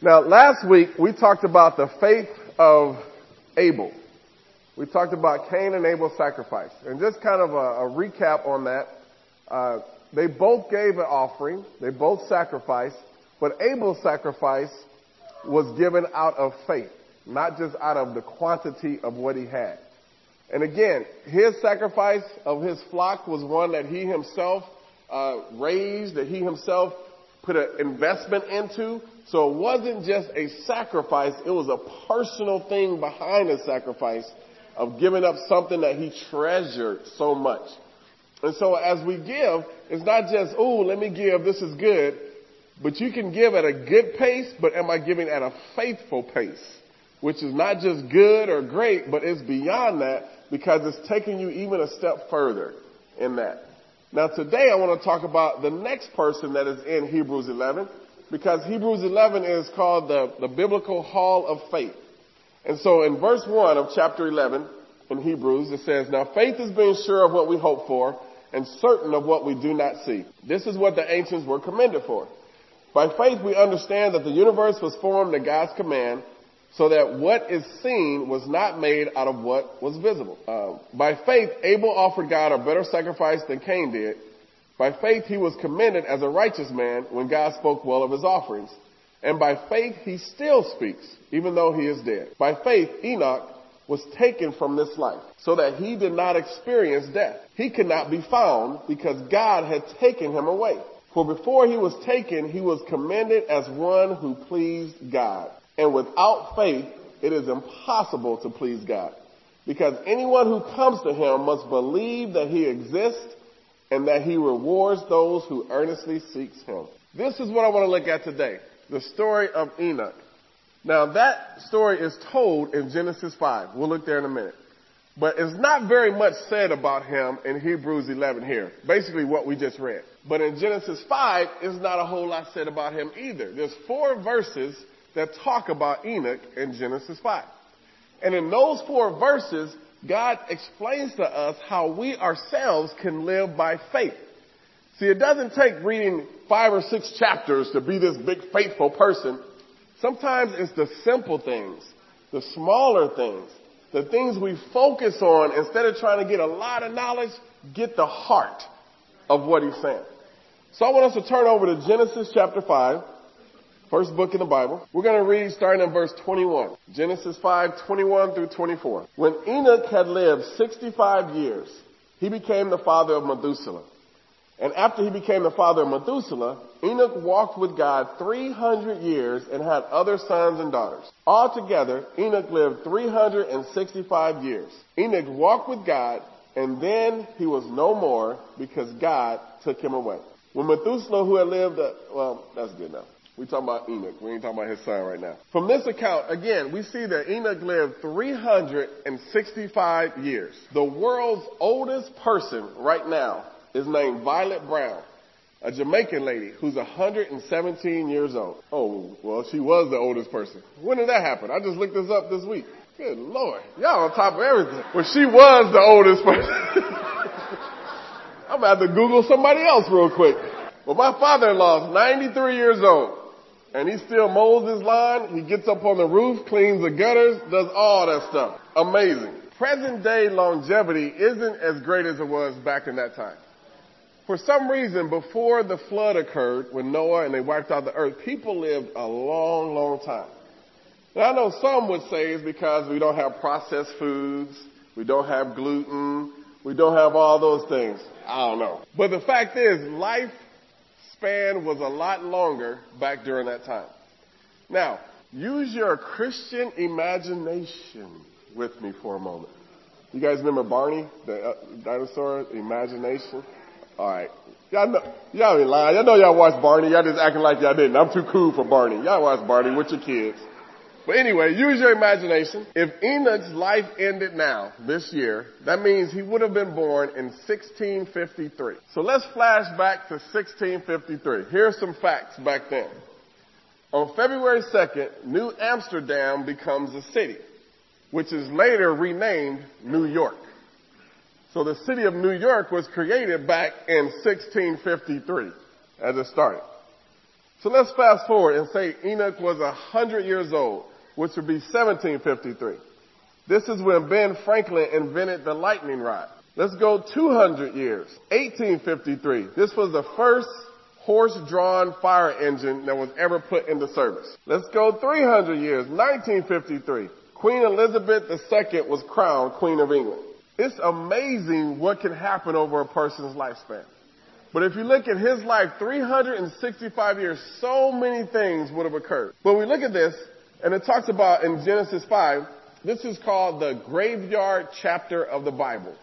Now, last week we talked about the faith of Abel. We talked about Cain and Abel's sacrifice. And just kind of a, a recap on that, uh, they both gave an offering, they both sacrificed, but Abel's sacrifice was given out of faith, not just out of the quantity of what he had. And again, his sacrifice of his flock was one that he himself uh, raised, that he himself put an investment into. So it wasn't just a sacrifice, it was a personal thing behind the sacrifice of giving up something that he treasured so much. And so as we give, it's not just, oh, let me give, this is good, but you can give at a good pace, but am I giving at a faithful pace? Which is not just good or great, but it's beyond that because it's taking you even a step further in that. Now today I want to talk about the next person that is in Hebrews 11 because Hebrews 11 is called the, the biblical hall of faith. And so in verse 1 of chapter 11 in Hebrews it says, Now faith is being sure of what we hope for and certain of what we do not see. This is what the ancients were commended for. By faith we understand that the universe was formed at God's command so that what is seen was not made out of what was visible. Uh, by faith, Abel offered God a better sacrifice than Cain did. By faith, he was commended as a righteous man when God spoke well of his offerings. And by faith, he still speaks, even though he is dead. By faith, Enoch was taken from this life so that he did not experience death. He could not be found because God had taken him away. For before he was taken, he was commended as one who pleased God. And without faith, it is impossible to please God. Because anyone who comes to him must believe that he exists and that he rewards those who earnestly seeks him. This is what I want to look at today. The story of Enoch. Now that story is told in Genesis 5. We'll look there in a minute. But it's not very much said about him in Hebrews 11 here. Basically what we just read. But in Genesis 5, it's not a whole lot said about him either. There's four verses that talk about Enoch in Genesis 5. And in those four verses, God explains to us how we ourselves can live by faith. See, it doesn't take reading five or six chapters to be this big faithful person. Sometimes it's the simple things, the smaller things, the things we focus on instead of trying to get a lot of knowledge, get the heart of what he's saying. So I want us to turn over to Genesis chapter 5. First book in the Bible. We're going to read starting in verse 21. Genesis 5, 21 through 24. When Enoch had lived 65 years, he became the father of Methuselah. And after he became the father of Methuselah, Enoch walked with God 300 years and had other sons and daughters. Altogether, Enoch lived 365 years. Enoch walked with God and then he was no more because God took him away. When Methuselah, who had lived, uh, well, that's good enough. We're talking about Enoch. We ain't talking about his son right now. From this account, again, we see that Enoch lived 365 years. The world's oldest person right now is named Violet Brown, a Jamaican lady who's 117 years old. Oh, well, she was the oldest person. When did that happen? I just looked this up this week. Good Lord. Y'all on top of everything. Well, she was the oldest person. I'm about to Google somebody else real quick. Well, my father-in-law is 93 years old and he still mows his lawn. He gets up on the roof, cleans the gutters, does all that stuff. Amazing. Present day longevity isn't as great as it was back in that time. For some reason, before the flood occurred, when Noah and they wiped out the earth, people lived a long, long time. Now I know some would say it's because we don't have processed foods, we don't have gluten, we don't have all those things. I don't know. But the fact is, life span was a lot longer back during that time. Now, use your Christian imagination with me for a moment. You guys remember Barney, the uh, dinosaur? Imagination. All right. Y'all know, y'all ain't lying. Y'all know y'all watched Barney. Y'all just acting like y'all didn't. I'm too cool for Barney. Y'all watch Barney with your kids. But anyway, use your imagination. If Enoch's life ended now, this year, that means he would have been born in 1653. So let's flash back to 1653. Here are some facts back then. On February 2nd, New Amsterdam becomes a city, which is later renamed New York. So the city of New York was created back in 1653 as it started. So let's fast forward and say Enoch was a hundred years old, which would be 1753. This is when Ben Franklin invented the lightning rod. Let's go 200 years. 1853. This was the first horse-drawn fire engine that was ever put into service. Let's go 300 years. 1953. Queen Elizabeth II was crowned Queen of England. It's amazing what can happen over a person's lifespan. But if you look at his life, 365 years, so many things would have occurred. But we look at this, and it talks about in Genesis 5, this is called the graveyard chapter of the Bible.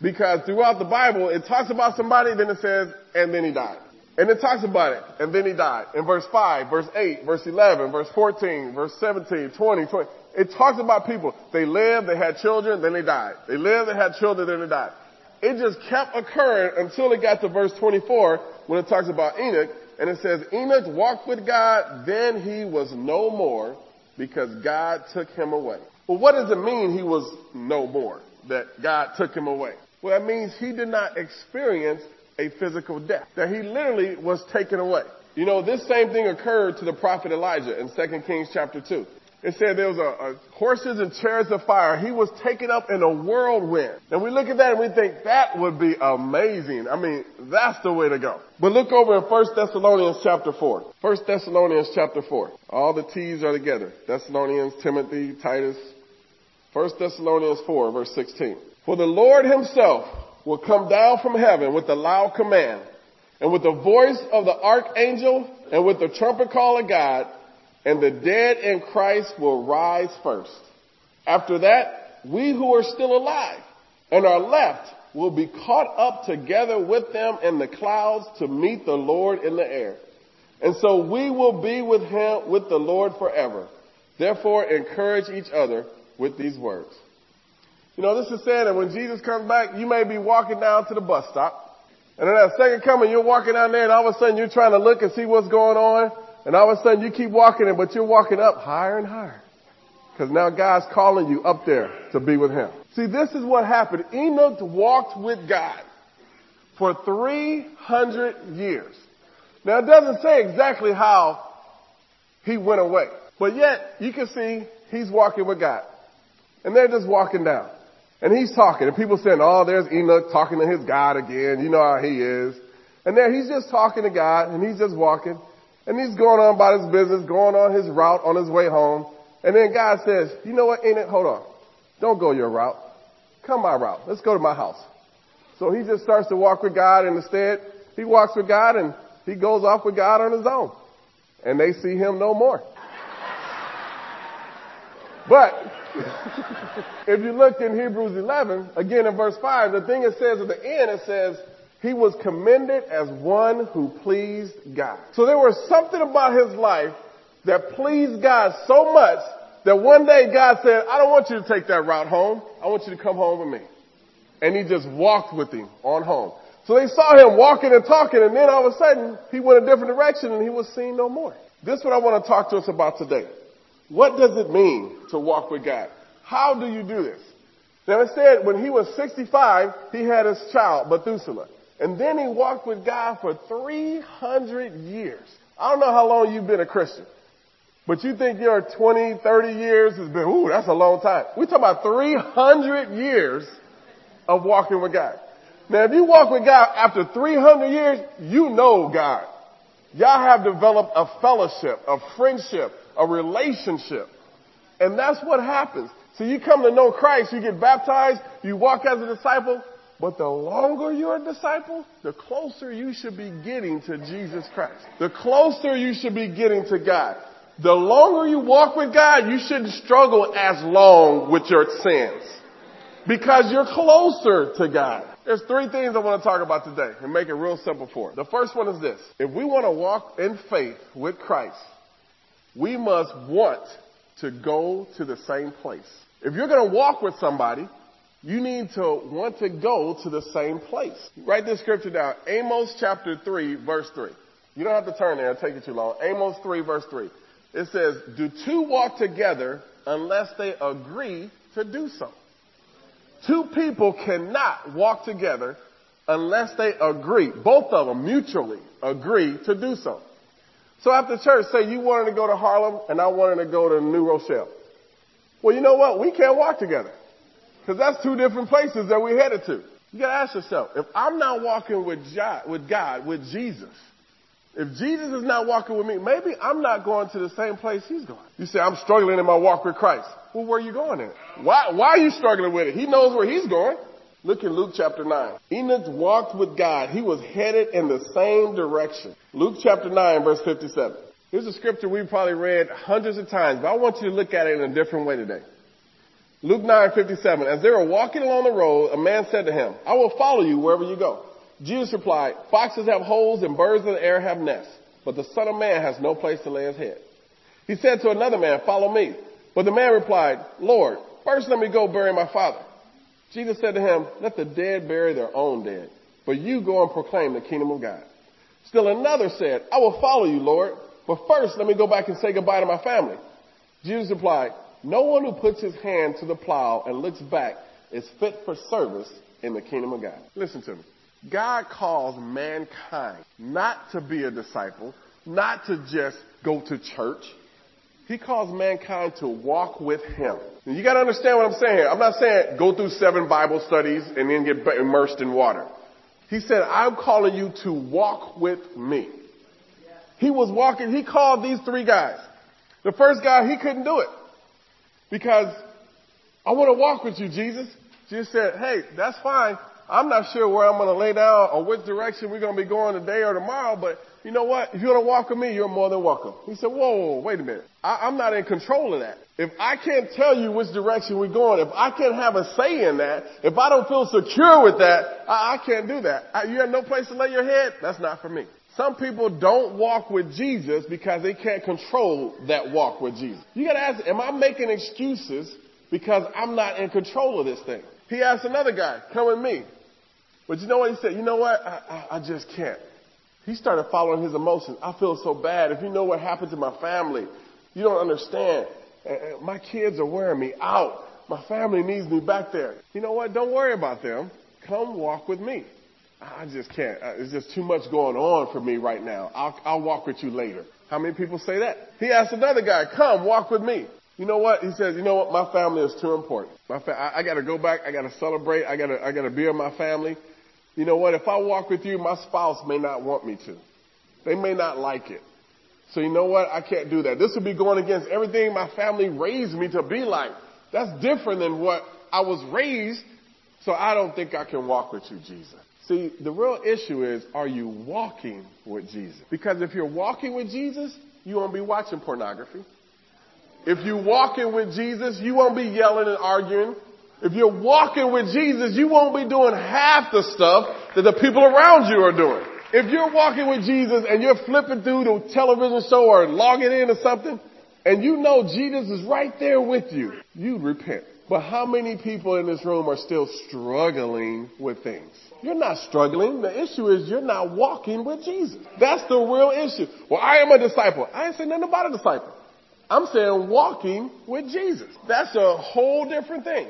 Because throughout the Bible, it talks about somebody, then it says, and then he died. And it talks about it, and then he died. In verse 5, verse 8, verse 11, verse 14, verse 17, 20, 20. It talks about people. They lived, they had children, then they died. They lived, they had children, then they died. It just kept occurring until it got to verse 24 when it talks about Enoch. And it says, Enoch walked with God, then he was no more because God took him away. Well, what does it mean he was no more? That God took him away? Well, that means he did not experience a physical death. That he literally was taken away. You know, this same thing occurred to the prophet Elijah in 2 Kings chapter 2. It said there was a, a, horses and chariots of fire. He was taken up in a whirlwind. And we look at that and we think that would be amazing. I mean, that's the way to go. But look over in 1 Thessalonians chapter 4. 1 Thessalonians chapter 4. All the T's are together. Thessalonians, Timothy, Titus. 1 Thessalonians 4 verse 16. For the Lord himself will come down from heaven with a loud command and with the voice of the archangel and with the trumpet call of God and the dead in Christ will rise first. After that, we who are still alive and are left will be caught up together with them in the clouds to meet the Lord in the air. And so we will be with him, with the Lord forever. Therefore encourage each other with these words. You know, this is saying that when Jesus comes back, you may be walking down to the bus stop. And in that second coming, you're walking down there and all of a sudden you're trying to look and see what's going on. And all of a sudden you keep walking it, but you're walking up higher and higher. Because now God's calling you up there to be with Him. See, this is what happened. Enoch walked with God for 300 years. Now it doesn't say exactly how he went away. But yet, you can see he's walking with God. And they're just walking down. And he's talking. And people saying, oh, there's Enoch talking to his God again. You know how he is. And there he's just talking to God and he's just walking. And he's going on about his business, going on his route on his way home. And then God says, you know what, Enoch, hold on. Don't go your route. Come my route. Let's go to my house. So he just starts to walk with God and instead he walks with God and he goes off with God on his own. And they see him no more. But if you look in Hebrews 11, again in verse 5, the thing it says at the end, it says, he was commended as one who pleased God. So there was something about his life that pleased God so much that one day God said, I don't want you to take that route home. I want you to come home with me. And he just walked with him on home. So they saw him walking and talking and then all of a sudden he went a different direction and he was seen no more. This is what I want to talk to us about today. What does it mean to walk with God? How do you do this? Now it said when he was 65, he had his child, Methuselah. And then he walked with God for 300 years. I don't know how long you've been a Christian, but you think your 20, 30 years has been, ooh, that's a long time. We're talking about 300 years of walking with God. Now, if you walk with God after 300 years, you know God. Y'all have developed a fellowship, a friendship, a relationship. And that's what happens. So you come to know Christ, you get baptized, you walk as a disciple, but the longer you're a disciple, the closer you should be getting to Jesus Christ. The closer you should be getting to God. The longer you walk with God, you shouldn't struggle as long with your sins. Because you're closer to God. There's three things I want to talk about today and make it real simple for you. The first one is this. If we want to walk in faith with Christ, we must want to go to the same place. If you're going to walk with somebody, you need to want to go to the same place. Write this scripture down. Amos chapter 3 verse 3. You don't have to turn there. It'll take you too long. Amos 3 verse 3. It says, do two walk together unless they agree to do so? Two people cannot walk together unless they agree, both of them mutually agree to do so. So after church, say you wanted to go to Harlem and I wanted to go to New Rochelle. Well, you know what? We can't walk together. Cause that's two different places that we're headed to. You gotta ask yourself, if I'm not walking with God, with God, with Jesus, if Jesus is not walking with me, maybe I'm not going to the same place he's going. You say, I'm struggling in my walk with Christ. Well, where are you going in? Why, why are you struggling with it? He knows where he's going. Look in Luke chapter 9. Enoch walked with God. He was headed in the same direction. Luke chapter 9 verse 57. Here's a scripture we've probably read hundreds of times, but I want you to look at it in a different way today. Luke 9:57. As they were walking along the road, a man said to him, "I will follow you wherever you go." Jesus replied, "Foxes have holes and birds of the air have nests, but the Son of Man has no place to lay his head." He said to another man, "Follow me." But the man replied, "Lord, first let me go bury my father." Jesus said to him, "Let the dead bury their own dead, but you go and proclaim the kingdom of God." Still another said, "I will follow you, Lord, but first let me go back and say goodbye to my family." Jesus replied, no one who puts his hand to the plow and looks back is fit for service in the kingdom of God. Listen to me. God calls mankind not to be a disciple, not to just go to church. He calls mankind to walk with Him. And you gotta understand what I'm saying. I'm not saying go through seven Bible studies and then get immersed in water. He said, I'm calling you to walk with me. He was walking, he called these three guys. The first guy, he couldn't do it because I want to walk with you, Jesus. Jesus said, hey, that's fine. I'm not sure where I'm going to lay down or which direction we're going to be going today or tomorrow, but you know what? If you want to walk with me, you're more than welcome. He said, whoa, wait a minute. I, am not in control of that. If I can't tell you which direction we're going, if I can't have a say in that, if I don't feel secure with that, I, I can't do that. I, you have no place to lay your head? That's not for me. Some people don't walk with Jesus because they can't control that walk with Jesus. You gotta ask, am I making excuses because I'm not in control of this thing? He asked another guy, come with me. But you know what he said? You know what? I, I, I just can't. He started following his emotions. I feel so bad. If you know what happened to my family, you don't understand. My kids are wearing me out. My family needs me back there. You know what? Don't worry about them. Come walk with me. I just can't. Uh, it's just too much going on for me right now. I'll, I'll walk with you later. How many people say that? He asked another guy, come walk with me. You know what? He says, you know what? My family is too important. My fa- I, I gotta go back. I gotta celebrate. I gotta, I gotta be with my family. You know what? If I walk with you, my spouse may not want me to. They may not like it. So you know what? I can't do that. This would be going against everything my family raised me to be like. That's different than what I was raised. So I don't think I can walk with you, Jesus. See, the real issue is, are you walking with Jesus? Because if you're walking with Jesus, you won't be watching pornography. If you're walking with Jesus, you won't be yelling and arguing. If you're walking with Jesus, you won't be doing half the stuff that the people around you are doing. If you're walking with Jesus and you're flipping through the television show or logging in or something, and you know Jesus is right there with you, you repent. But how many people in this room are still struggling with things? You're not struggling. The issue is you're not walking with Jesus. That's the real issue. Well, I am a disciple. I ain't saying nothing about a disciple. I'm saying walking with Jesus. That's a whole different thing.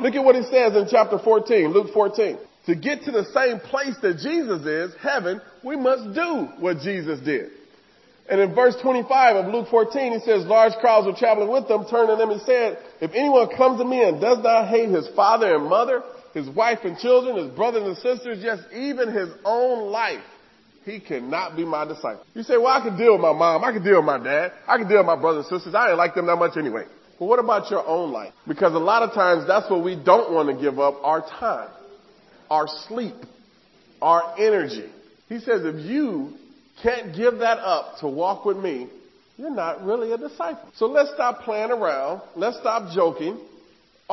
Look at what he says in chapter 14, Luke 14. To get to the same place that Jesus is, heaven, we must do what Jesus did. And in verse 25 of Luke 14, he says, large crowds were traveling with them, turned to them and said, if anyone comes to me and does not hate his father and mother, his wife and children, his brothers and sisters, yes, even his own life, he cannot be my disciple. You say, well, I can deal with my mom. I can deal with my dad. I can deal with my brothers and sisters. I didn't like them that much anyway. But what about your own life? Because a lot of times that's what we don't want to give up our time, our sleep, our energy. He says, if you can't give that up to walk with me, you're not really a disciple. So let's stop playing around. Let's stop joking.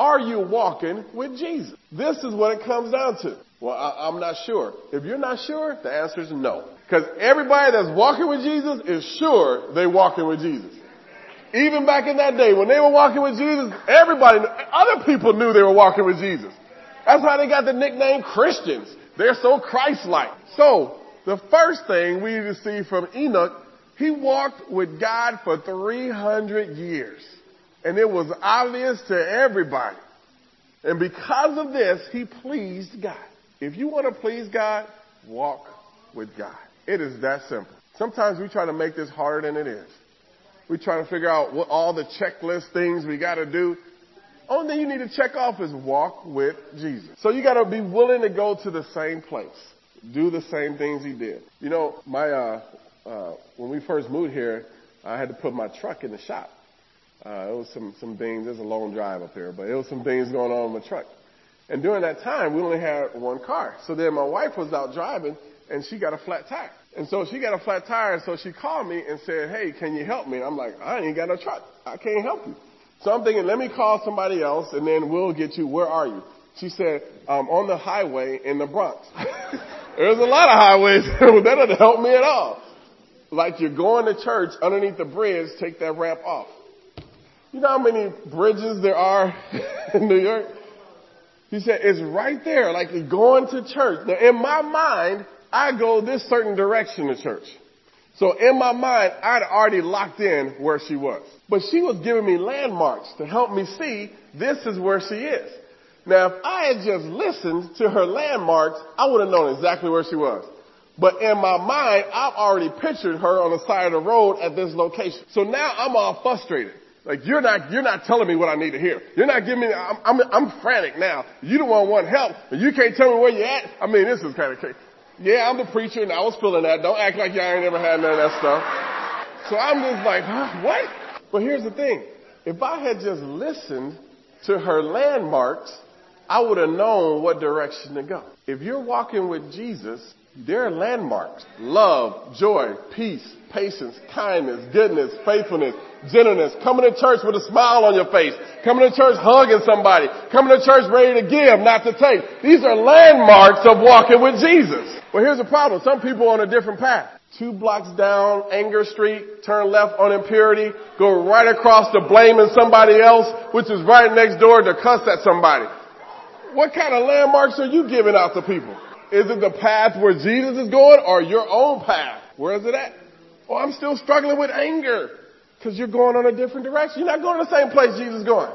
Are you walking with Jesus? This is what it comes down to. Well, I, am not sure. If you're not sure, the answer is no. Because everybody that's walking with Jesus is sure they're walking with Jesus. Even back in that day, when they were walking with Jesus, everybody, other people knew they were walking with Jesus. That's how they got the nickname Christians. They're so Christ-like. So, the first thing we need to see from Enoch, he walked with God for 300 years. And it was obvious to everybody. And because of this, he pleased God. If you want to please God, walk with God. It is that simple. Sometimes we try to make this harder than it is. We try to figure out what all the checklist things we got to do. Only thing you need to check off is walk with Jesus. So you got to be willing to go to the same place, do the same things he did. You know, my uh, uh, when we first moved here, I had to put my truck in the shop. Uh, it was some some things. There's a long drive up here, but it was some things going on in my truck. And during that time, we only had one car. So then my wife was out driving, and she got a flat tire. And so she got a flat tire, so she called me and said, "Hey, can you help me?" And I'm like, "I ain't got no truck. I can't help you." So I'm thinking, let me call somebody else, and then we'll get you. Where are you? She said, "I'm on the highway in the Bronx." There's a lot of highways that doesn't help me at all. Like you're going to church underneath the bridge, take that ramp off. You know how many bridges there are in New York? He said, it's right there, like going to church. Now in my mind, I go this certain direction to church. So in my mind, I'd already locked in where she was. But she was giving me landmarks to help me see this is where she is. Now if I had just listened to her landmarks, I would have known exactly where she was. But in my mind, I've already pictured her on the side of the road at this location. So now I'm all frustrated. Like you're not, you're not telling me what I need to hear. You're not giving me, I'm, I'm, I'm frantic now. You don't want want help, and you can't tell me where you're at. I mean, this is kind of crazy. Yeah, I'm the preacher, and I was feeling that. Don't act like y'all ain't ever had none of that stuff. So I'm just like, huh, what? But here's the thing. If I had just listened to her landmarks, I would have known what direction to go. If you're walking with Jesus, there are landmarks. Love, joy, peace, patience, kindness, goodness, faithfulness, gentleness. Coming to church with a smile on your face. Coming to church hugging somebody. Coming to church ready to give, not to take. These are landmarks of walking with Jesus. Well, here's the problem. Some people on a different path. Two blocks down Anger Street, turn left on impurity, go right across to blaming somebody else, which is right next door to cuss at somebody. What kind of landmarks are you giving out to people? Is it the path where Jesus is going or your own path? Where is it at? Oh, I'm still struggling with anger because you're going on a different direction. You're not going to the same place Jesus is going.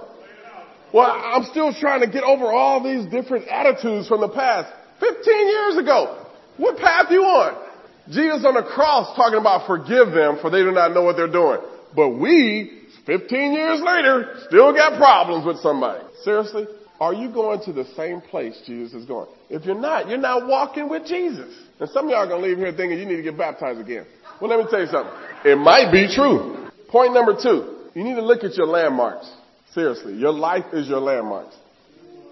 Well, I'm still trying to get over all these different attitudes from the past. 15 years ago. What path you on? Jesus on the cross talking about forgive them for they do not know what they're doing. But we, 15 years later, still got problems with somebody. Seriously? Are you going to the same place Jesus is going? If you're not, you're not walking with Jesus. And some of y'all are going to leave here thinking you need to get baptized again. Well, let me tell you something. It might be true. Point number two. You need to look at your landmarks. Seriously. Your life is your landmarks.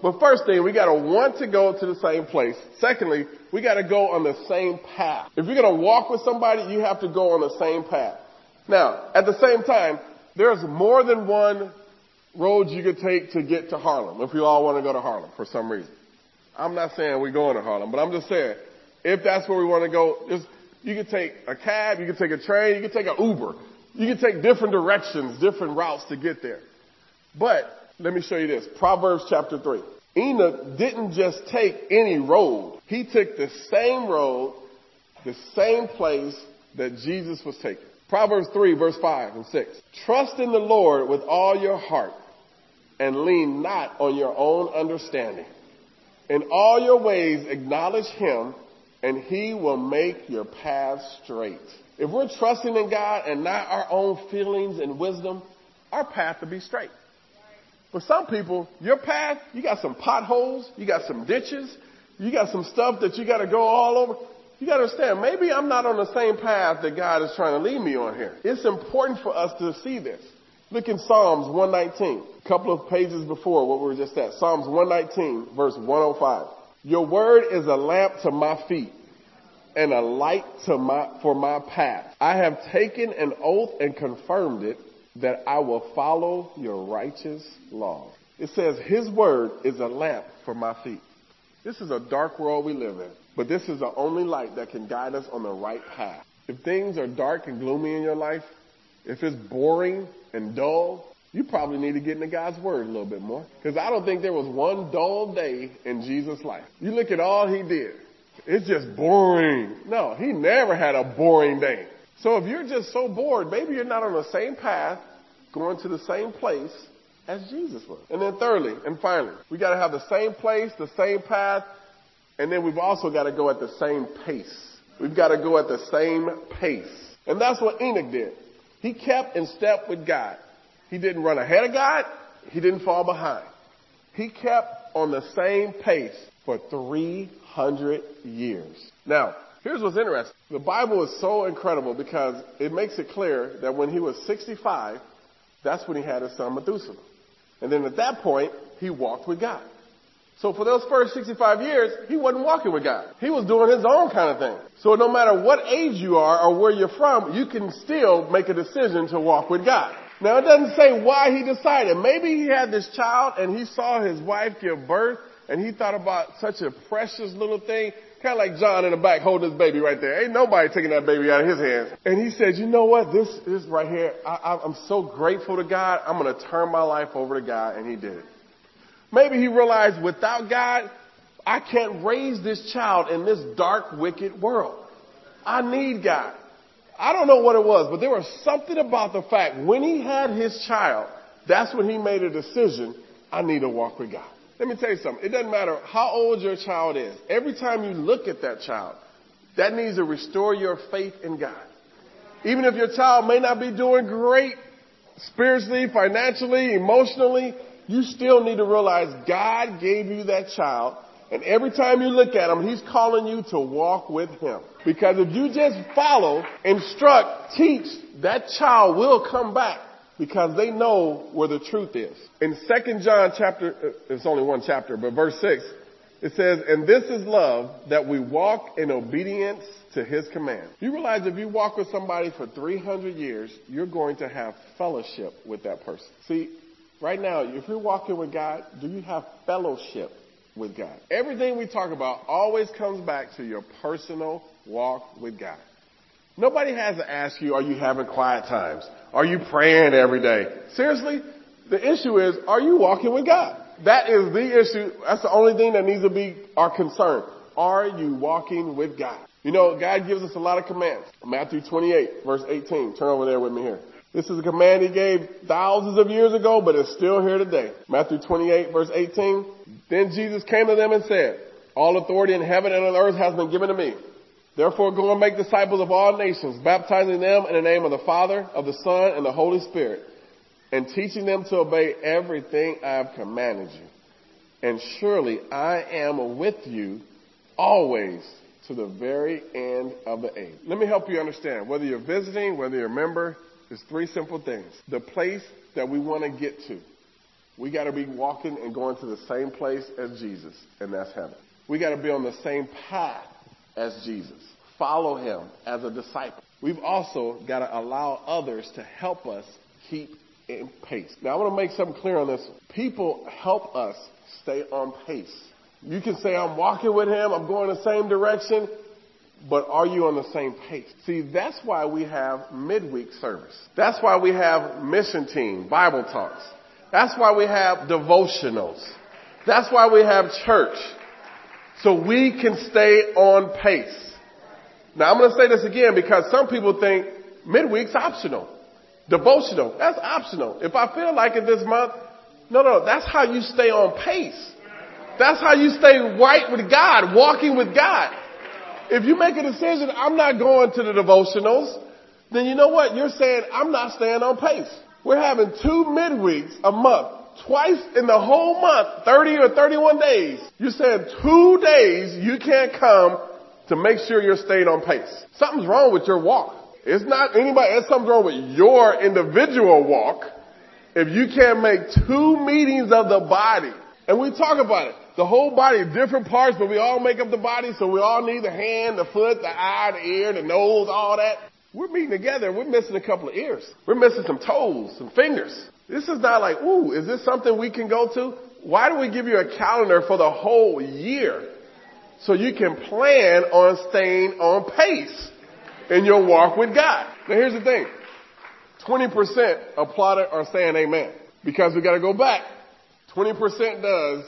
But first thing, we gotta want to go to the same place. Secondly, we gotta go on the same path. If you're gonna walk with somebody, you have to go on the same path. Now, at the same time, there's more than one road you could take to get to Harlem if we all want to go to Harlem for some reason. I'm not saying we're going to Harlem, but I'm just saying if that's where we want to go, just, you could take a cab, you could take a train, you could take an Uber. You can take different directions, different routes to get there. But let me show you this. Proverbs chapter 3. Enoch didn't just take any road. He took the same road, the same place that Jesus was taking. Proverbs 3 verse 5 and 6. Trust in the Lord with all your heart and lean not on your own understanding. In all your ways acknowledge him and he will make your path straight. If we're trusting in God and not our own feelings and wisdom, our path will be straight. For some people, your path, you got some potholes, you got some ditches, you got some stuff that you got to go all over. You got to understand, maybe I'm not on the same path that God is trying to lead me on here. It's important for us to see this. Look in Psalms 119, a couple of pages before what we were just at. Psalms 119, verse 105. Your word is a lamp to my feet and a light to my, for my path. I have taken an oath and confirmed it that I will follow your righteous law. It says his word is a lamp for my feet. This is a dark world we live in, but this is the only light that can guide us on the right path. If things are dark and gloomy in your life, if it's boring and dull, you probably need to get into God's Word a little bit more. Because I don't think there was one dull day in Jesus' life. You look at all He did. It's just boring. No, He never had a boring day. So if you're just so bored, maybe you're not on the same path, going to the same place as Jesus was. And then thirdly and finally, we gotta have the same place, the same path, and then we've also gotta go at the same pace We've got to go at the same pace. And that's what Enoch did. He kept in step with God. He didn't run ahead of God. He didn't fall behind. He kept on the same pace for 300 years. Now, here's what's interesting. The Bible is so incredible because it makes it clear that when he was 65, that's when he had his son Methuselah. And then at that point, he walked with God. So for those first 65 years, he wasn't walking with God. He was doing his own kind of thing. So no matter what age you are or where you're from, you can still make a decision to walk with God. Now it doesn't say why he decided. Maybe he had this child and he saw his wife give birth and he thought about such a precious little thing. Kind of like John in the back holding his baby right there. Ain't nobody taking that baby out of his hands. And he said, you know what? This is right here. I, I'm so grateful to God. I'm going to turn my life over to God. And he did it. Maybe he realized without God, I can't raise this child in this dark, wicked world. I need God. I don't know what it was, but there was something about the fact when he had his child, that's when he made a decision, I need to walk with God. Let me tell you something. It doesn't matter how old your child is. Every time you look at that child, that needs to restore your faith in God. Even if your child may not be doing great spiritually, financially, emotionally, you still need to realize God gave you that child and every time you look at him, he's calling you to walk with him. Because if you just follow, instruct, teach, that child will come back because they know where the truth is. In 2 John chapter, uh, it's only one chapter, but verse 6, it says, and this is love that we walk in obedience to his command. You realize if you walk with somebody for 300 years, you're going to have fellowship with that person. See, right now, if you're walking with God, do you have fellowship with God? Everything we talk about always comes back to your personal walk with God. Nobody has to ask you, are you having quiet times? Are you praying every day? Seriously, the issue is, are you walking with God? That is the issue. That's the only thing that needs to be our concern. Are you walking with God? You know, God gives us a lot of commands. Matthew 28, verse 18. Turn over there with me here. This is a command he gave thousands of years ago, but it's still here today. Matthew 28, verse 18. Then Jesus came to them and said, All authority in heaven and on earth has been given to me. Therefore go and make disciples of all nations, baptizing them in the name of the Father, of the Son, and the Holy Spirit, and teaching them to obey everything I have commanded you. And surely I am with you always to the very end of the age. Let me help you understand. Whether you're visiting, whether you're a member, there's three simple things. The place that we want to get to. We got to be walking and going to the same place as Jesus, and that's heaven. We got to be on the same path as Jesus. Follow him as a disciple. We've also got to allow others to help us keep in pace. Now, I want to make something clear on this. People help us stay on pace. You can say, I'm walking with him, I'm going the same direction, but are you on the same pace? See, that's why we have midweek service. That's why we have mission team, Bible talks. That's why we have devotionals. That's why we have church. So we can stay on pace. Now I'm going to say this again because some people think midweek's optional. Devotional, that's optional. If I feel like it this month, no, no, that's how you stay on pace. That's how you stay right with God, walking with God. If you make a decision, I'm not going to the devotionals, then you know what? You're saying, I'm not staying on pace. We're having two midweeks a month, twice in the whole month, 30 or 31 days. You're saying two days you can't come to make sure you're staying on pace. Something's wrong with your walk. It's not anybody, it's something wrong with your individual walk if you can't make two meetings of the body. And we talk about it. The whole body, different parts, but we all make up the body, so we all need the hand, the foot, the eye, the ear, the nose, all that. We're meeting together we're missing a couple of ears. We're missing some toes, some fingers. This is not like, ooh, is this something we can go to? Why do we give you a calendar for the whole year? So you can plan on staying on pace in your walk with God. Now here's the thing. 20% applauded are saying amen. Because we gotta go back. 20% does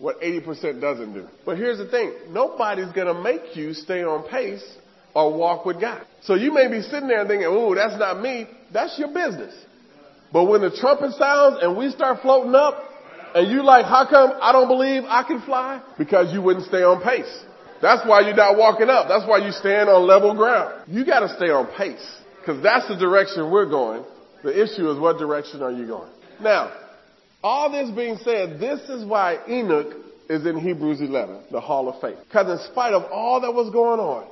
what 80% doesn't do. But here's the thing. Nobody's gonna make you stay on pace or walk with God. So you may be sitting there thinking, ooh, that's not me. That's your business. But when the trumpet sounds and we start floating up, and you like, how come I don't believe I can fly? Because you wouldn't stay on pace. That's why you're not walking up. That's why you stand on level ground. You gotta stay on pace. Cause that's the direction we're going. The issue is what direction are you going? Now, all this being said, this is why Enoch is in Hebrews 11, the Hall of Faith. Because in spite of all that was going on,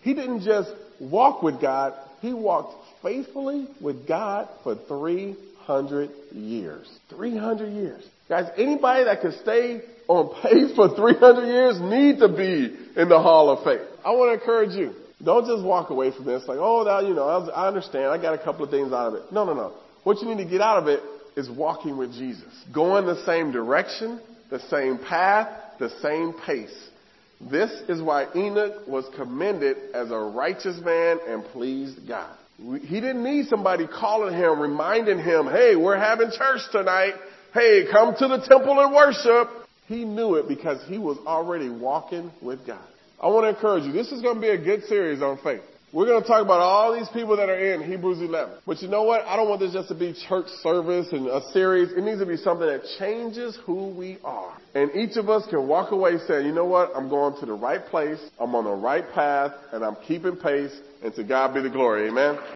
he didn't just walk with God, he walked faithfully with God for 300 years. 300 years. Guys, anybody that can stay on pace for 300 years need to be in the Hall of Faith. I want to encourage you. Don't just walk away from this like, oh, now, you know, I understand. I got a couple of things out of it. No, no, no. What you need to get out of it is walking with Jesus. Going the same direction, the same path, the same pace. This is why Enoch was commended as a righteous man and pleased God. He didn't need somebody calling him, reminding him, hey, we're having church tonight. Hey, come to the temple and worship. He knew it because he was already walking with God. I want to encourage you. This is going to be a good series on faith. We're going to talk about all these people that are in Hebrews 11. But you know what? I don't want this just to be church service and a series. It needs to be something that changes who we are. And each of us can walk away saying, you know what? I'm going to the right place. I'm on the right path and I'm keeping pace. And to God be the glory. Amen.